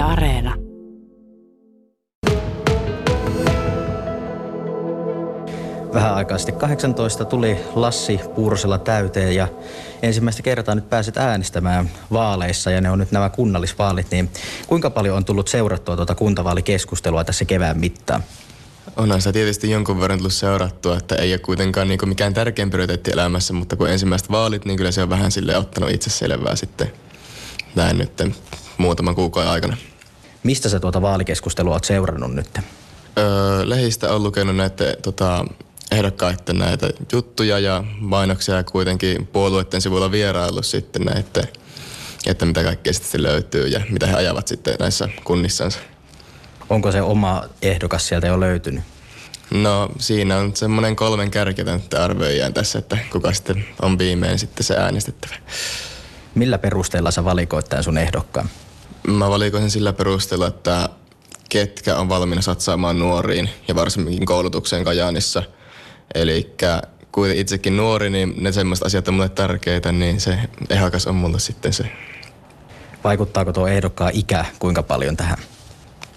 Yle Areena. Vähän aikaa sitten 18 tuli Lassi Puurosella täyteen ja ensimmäistä kertaa nyt pääset äänestämään vaaleissa ja ne on nyt nämä kunnallisvaalit, niin kuinka paljon on tullut seurattua tuota kuntavaalikeskustelua tässä kevään mittaan? Onhan sitä tietysti jonkun verran tullut seurattua, että ei ole kuitenkaan niin mikään tärkein prioriteetti elämässä, mutta kun ensimmäiset vaalit, niin kyllä se on vähän sille ottanut itse selvää sitten näin nyt muutaman kuukauden aikana. Mistä sä tuota vaalikeskustelua oot seurannut nyt? Öö, lehistä on lukenut näitä tota, ehdokkaiden näitä juttuja ja mainoksia ja kuitenkin puolueiden sivuilla vierailu sitten näitä, että mitä kaikkea sitten löytyy ja mitä he ajavat sitten näissä kunnissansa. Onko se oma ehdokas sieltä jo löytynyt? No siinä on semmoinen kolmen kärketöntä arvioijan tässä, että kuka sitten on viimein sitten se äänestettävä. Millä perusteella sä valikoit tämän sun ehdokkaan? Mä valikoin sillä perusteella, että ketkä on valmiina satsaamaan nuoriin ja varsinkin koulutukseen Kajaanissa. Eli kun itsekin nuori, niin ne semmoiset asiat on mulle tärkeitä, niin se ehdokas on mulle sitten se. Vaikuttaako tuo ehdokkaan ikä kuinka paljon tähän?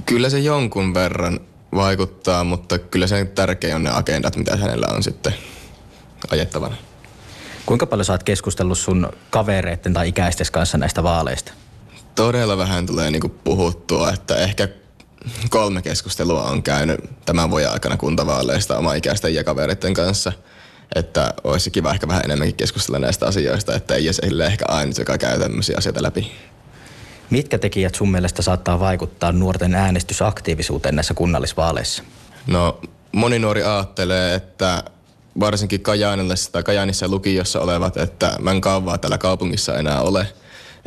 Kyllä se jonkun verran vaikuttaa, mutta kyllä se tärkein on ne agendat, mitä hänellä on sitten ajettavana. Kuinka paljon sä oot keskustellut sun kavereiden tai ikäistes kanssa näistä vaaleista? Todella vähän tulee niinku puhuttua, että ehkä kolme keskustelua on käynyt tämän vuoden aikana kuntavaaleista oma ikäisten ja kavereiden kanssa. Että olisi kiva ehkä vähän enemmänkin keskustella näistä asioista, että ei ole ehkä aina joka käy tämmöisiä asioita läpi. Mitkä tekijät sun mielestä saattaa vaikuttaa nuorten äänestysaktiivisuuteen näissä kunnallisvaaleissa? No moni nuori ajattelee, että varsinkin Kajaanille tai Kajaanissa lukiossa olevat, että mä en kauaa täällä kaupungissa enää ole,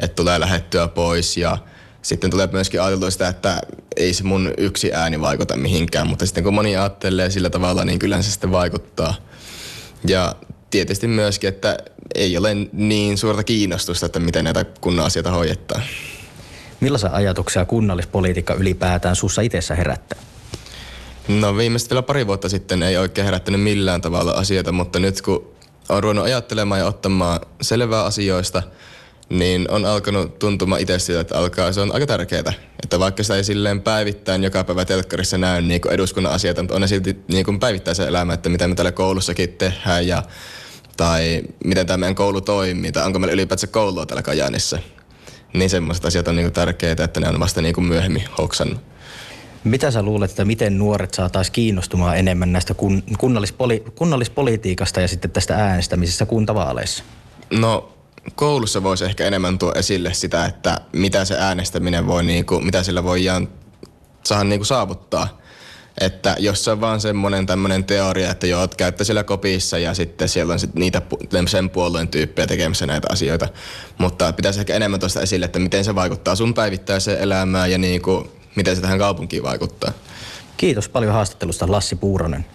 että tulee lähettyä pois ja sitten tulee myöskin ajateltua sitä, että ei se mun yksi ääni vaikuta mihinkään, mutta sitten kun moni ajattelee sillä tavalla, niin kyllä se sitten vaikuttaa. Ja tietysti myöskin, että ei ole niin suurta kiinnostusta, että miten näitä kunnan asioita hoidetaan. Millaisia ajatuksia kunnallispolitiikka ylipäätään sussa itsessä herättää? No viimeistä vielä pari vuotta sitten ei oikein herättänyt millään tavalla asioita, mutta nyt kun on ruvennut ajattelemaan ja ottamaan selvää asioista, niin on alkanut tuntumaan itse siltä, että alkaa, se on aika tärkeää. Että vaikka sitä ei silleen päivittäin joka päivä telkkarissa näy niin kuin eduskunnan asioita, mutta on ne silti niin kuin päivittäisen elämä, että mitä me täällä koulussakin tehdään ja tai miten tämä meidän koulu toimii, tai onko meillä ylipäätään koulua täällä Kajaanissa. Niin semmoiset asiat on niin kuin tärkeitä, että ne on vasta niin kuin myöhemmin hoksannut. Mitä sä luulet, että miten nuoret saataisiin kiinnostumaan enemmän näistä kun, kunnallispoli, kunnallispolitiikasta ja sitten tästä äänestämisestä kuntavaaleissa? No koulussa voisi ehkä enemmän tuo esille sitä, että mitä se äänestäminen voi, niin kuin, mitä sillä voi saada niin kuin saavuttaa. Että jos se on vaan semmoinen tämmöinen teoria, että joo, käytte siellä kopissa ja sitten siellä on sit niitä sen puolueen tyyppejä tekemässä näitä asioita. Mutta pitäisi ehkä enemmän tuosta esille, että miten se vaikuttaa sun päivittäiseen elämään ja niin kuin, miten se tähän kaupunkiin vaikuttaa. Kiitos paljon haastattelusta Lassi Puuronen.